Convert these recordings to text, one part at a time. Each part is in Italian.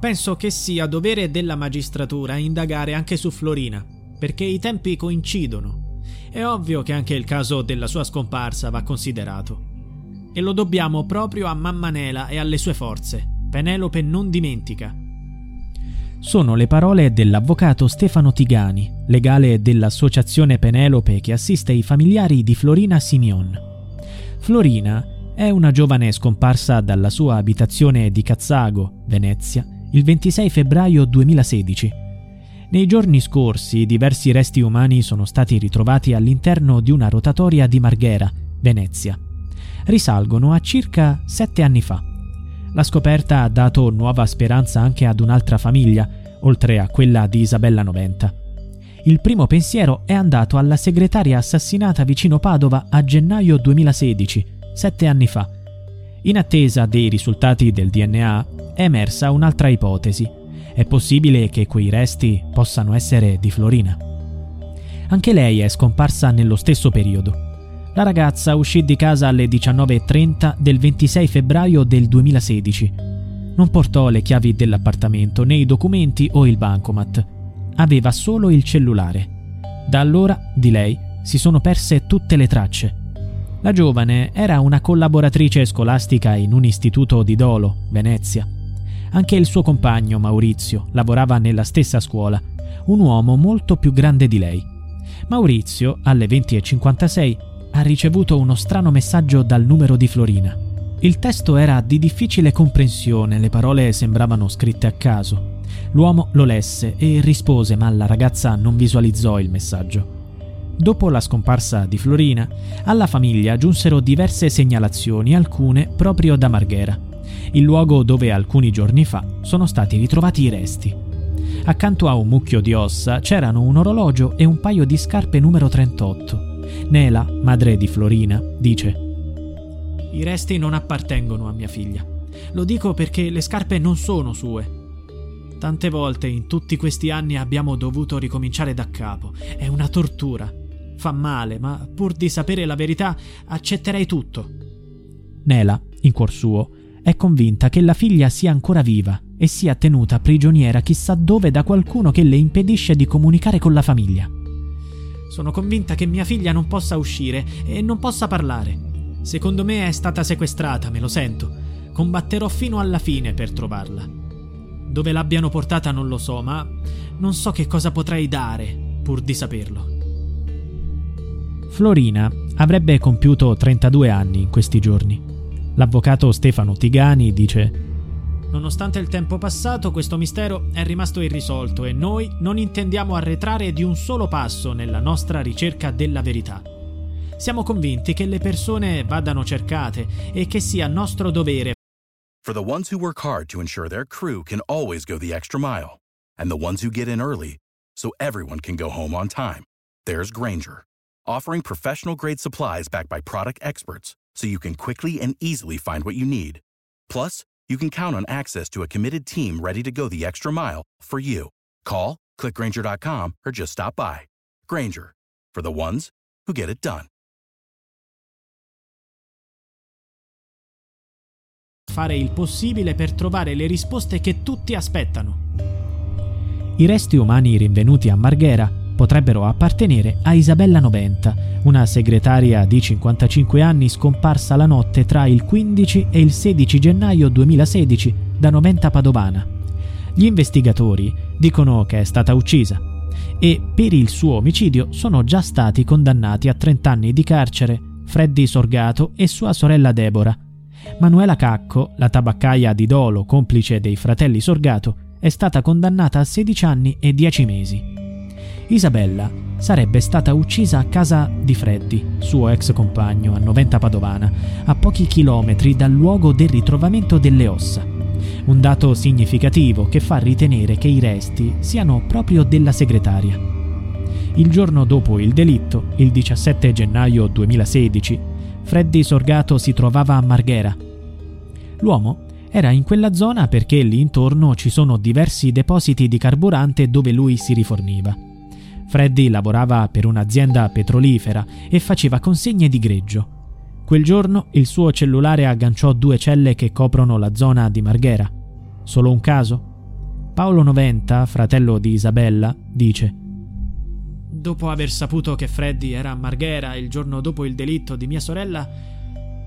Penso che sia dovere della magistratura indagare anche su Florina, perché i tempi coincidono. È ovvio che anche il caso della sua scomparsa va considerato. E lo dobbiamo proprio a mamma Nela e alle sue forze. Penelope non dimentica. Sono le parole dell'avvocato Stefano Tigani, legale dell'associazione Penelope che assiste i familiari di Florina Simeon. Florina è una giovane scomparsa dalla sua abitazione di Cazzago, Venezia, il 26 febbraio 2016. Nei giorni scorsi diversi resti umani sono stati ritrovati all'interno di una rotatoria di Marghera, Venezia. Risalgono a circa sette anni fa. La scoperta ha dato nuova speranza anche ad un'altra famiglia, oltre a quella di Isabella Noventa. Il primo pensiero è andato alla segretaria assassinata vicino Padova a gennaio 2016, sette anni fa. In attesa dei risultati del DNA è emersa un'altra ipotesi. È possibile che quei resti possano essere di Florina. Anche lei è scomparsa nello stesso periodo. La ragazza uscì di casa alle 19.30 del 26 febbraio del 2016. Non portò le chiavi dell'appartamento, né i documenti o il bancomat. Aveva solo il cellulare. Da allora, di lei, si sono perse tutte le tracce. La giovane era una collaboratrice scolastica in un istituto di Dolo, Venezia. Anche il suo compagno, Maurizio, lavorava nella stessa scuola, un uomo molto più grande di lei. Maurizio, alle 20.56, ha ricevuto uno strano messaggio dal numero di Florina. Il testo era di difficile comprensione, le parole sembravano scritte a caso. L'uomo lo lesse e rispose, ma la ragazza non visualizzò il messaggio. Dopo la scomparsa di Florina, alla famiglia giunsero diverse segnalazioni, alcune proprio da Marghera, il luogo dove alcuni giorni fa sono stati ritrovati i resti. Accanto a un mucchio di ossa c'erano un orologio e un paio di scarpe numero 38. Nela, madre di Florina, dice I resti non appartengono a mia figlia. Lo dico perché le scarpe non sono sue. Tante volte in tutti questi anni abbiamo dovuto ricominciare da capo. È una tortura. Fa male, ma pur di sapere la verità accetterei tutto. Nela, in cuor suo, è convinta che la figlia sia ancora viva e sia tenuta prigioniera chissà dove da qualcuno che le impedisce di comunicare con la famiglia. Sono convinta che mia figlia non possa uscire e non possa parlare. Secondo me è stata sequestrata, me lo sento. Combatterò fino alla fine per trovarla. Dove l'abbiano portata non lo so, ma non so che cosa potrei dare pur di saperlo. Florina avrebbe compiuto 32 anni in questi giorni. L'avvocato Stefano Tigani dice Nonostante il tempo passato, questo mistero è rimasto irrisolto e noi non intendiamo arretrare di un solo passo nella nostra ricerca della verità. Siamo convinti che le persone vadano cercate e che sia nostro dovere. For the ones who work hard to ensure their crew can always go the extra mile, and the ones who get in early so everyone can go home on time, there's Granger, offering professional grade supplies backed by product experts so you can quickly and easily find what you need. Plus, you can count on access to a committed team ready to go the extra mile for you. Call, clickgranger.com, or just stop by. Granger, for the ones who get it done. Fare il possibile per trovare le risposte che tutti aspettano. I resti umani rinvenuti a Marghera potrebbero appartenere a Isabella Noventa, una segretaria di 55 anni scomparsa la notte tra il 15 e il 16 gennaio 2016 da Noventa Padovana. Gli investigatori dicono che è stata uccisa e per il suo omicidio sono già stati condannati a 30 anni di carcere Freddy Sorgato e sua sorella Deborah. Manuela Cacco, la tabaccaia di Dolo, complice dei fratelli Sorgato, è stata condannata a 16 anni e 10 mesi. Isabella sarebbe stata uccisa a casa di Freddy, suo ex compagno, a Noventa Padovana, a pochi chilometri dal luogo del ritrovamento delle ossa. Un dato significativo che fa ritenere che i resti siano proprio della segretaria. Il giorno dopo il delitto, il 17 gennaio 2016, Freddy Sorgato si trovava a Marghera. L'uomo era in quella zona perché lì intorno ci sono diversi depositi di carburante dove lui si riforniva. Freddy lavorava per un'azienda petrolifera e faceva consegne di greggio. Quel giorno il suo cellulare agganciò due celle che coprono la zona di Marghera. Solo un caso? Paolo Noventa, fratello di Isabella, dice Dopo aver saputo che Freddy era a Marghera il giorno dopo il delitto di mia sorella,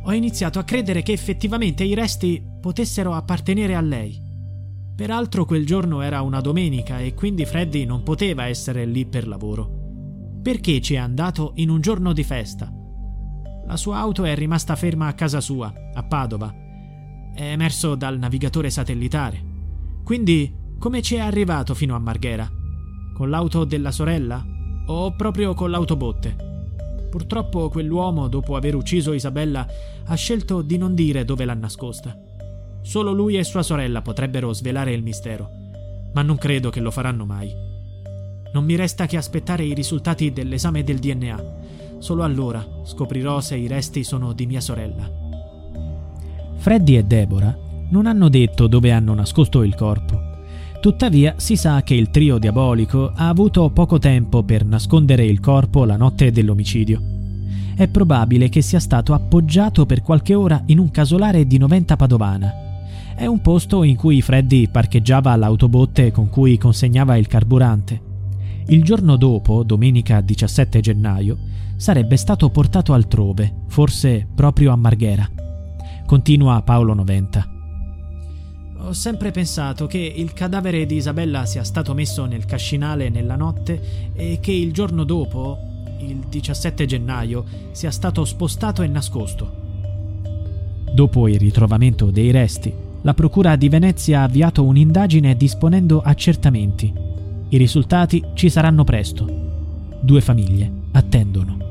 ho iniziato a credere che effettivamente i resti potessero appartenere a lei. Peraltro quel giorno era una domenica e quindi Freddy non poteva essere lì per lavoro. Perché ci è andato in un giorno di festa? La sua auto è rimasta ferma a casa sua, a Padova. È emerso dal navigatore satellitare. Quindi, come ci è arrivato fino a Marghera? Con l'auto della sorella? O proprio con l'autobotte? Purtroppo quell'uomo, dopo aver ucciso Isabella, ha scelto di non dire dove l'ha nascosta. Solo lui e sua sorella potrebbero svelare il mistero, ma non credo che lo faranno mai. Non mi resta che aspettare i risultati dell'esame del DNA. Solo allora scoprirò se i resti sono di mia sorella. Freddy e Deborah non hanno detto dove hanno nascosto il corpo. Tuttavia si sa che il trio diabolico ha avuto poco tempo per nascondere il corpo la notte dell'omicidio. È probabile che sia stato appoggiato per qualche ora in un casolare di Noventa Padovana è un posto in cui Freddy parcheggiava l'autobotte con cui consegnava il carburante. Il giorno dopo, domenica 17 gennaio, sarebbe stato portato altrove, forse proprio a Marghera. Continua Paolo Noventa. Ho sempre pensato che il cadavere di Isabella sia stato messo nel cascinale nella notte e che il giorno dopo, il 17 gennaio, sia stato spostato e nascosto. Dopo il ritrovamento dei resti, la Procura di Venezia ha avviato un'indagine disponendo accertamenti. I risultati ci saranno presto. Due famiglie attendono.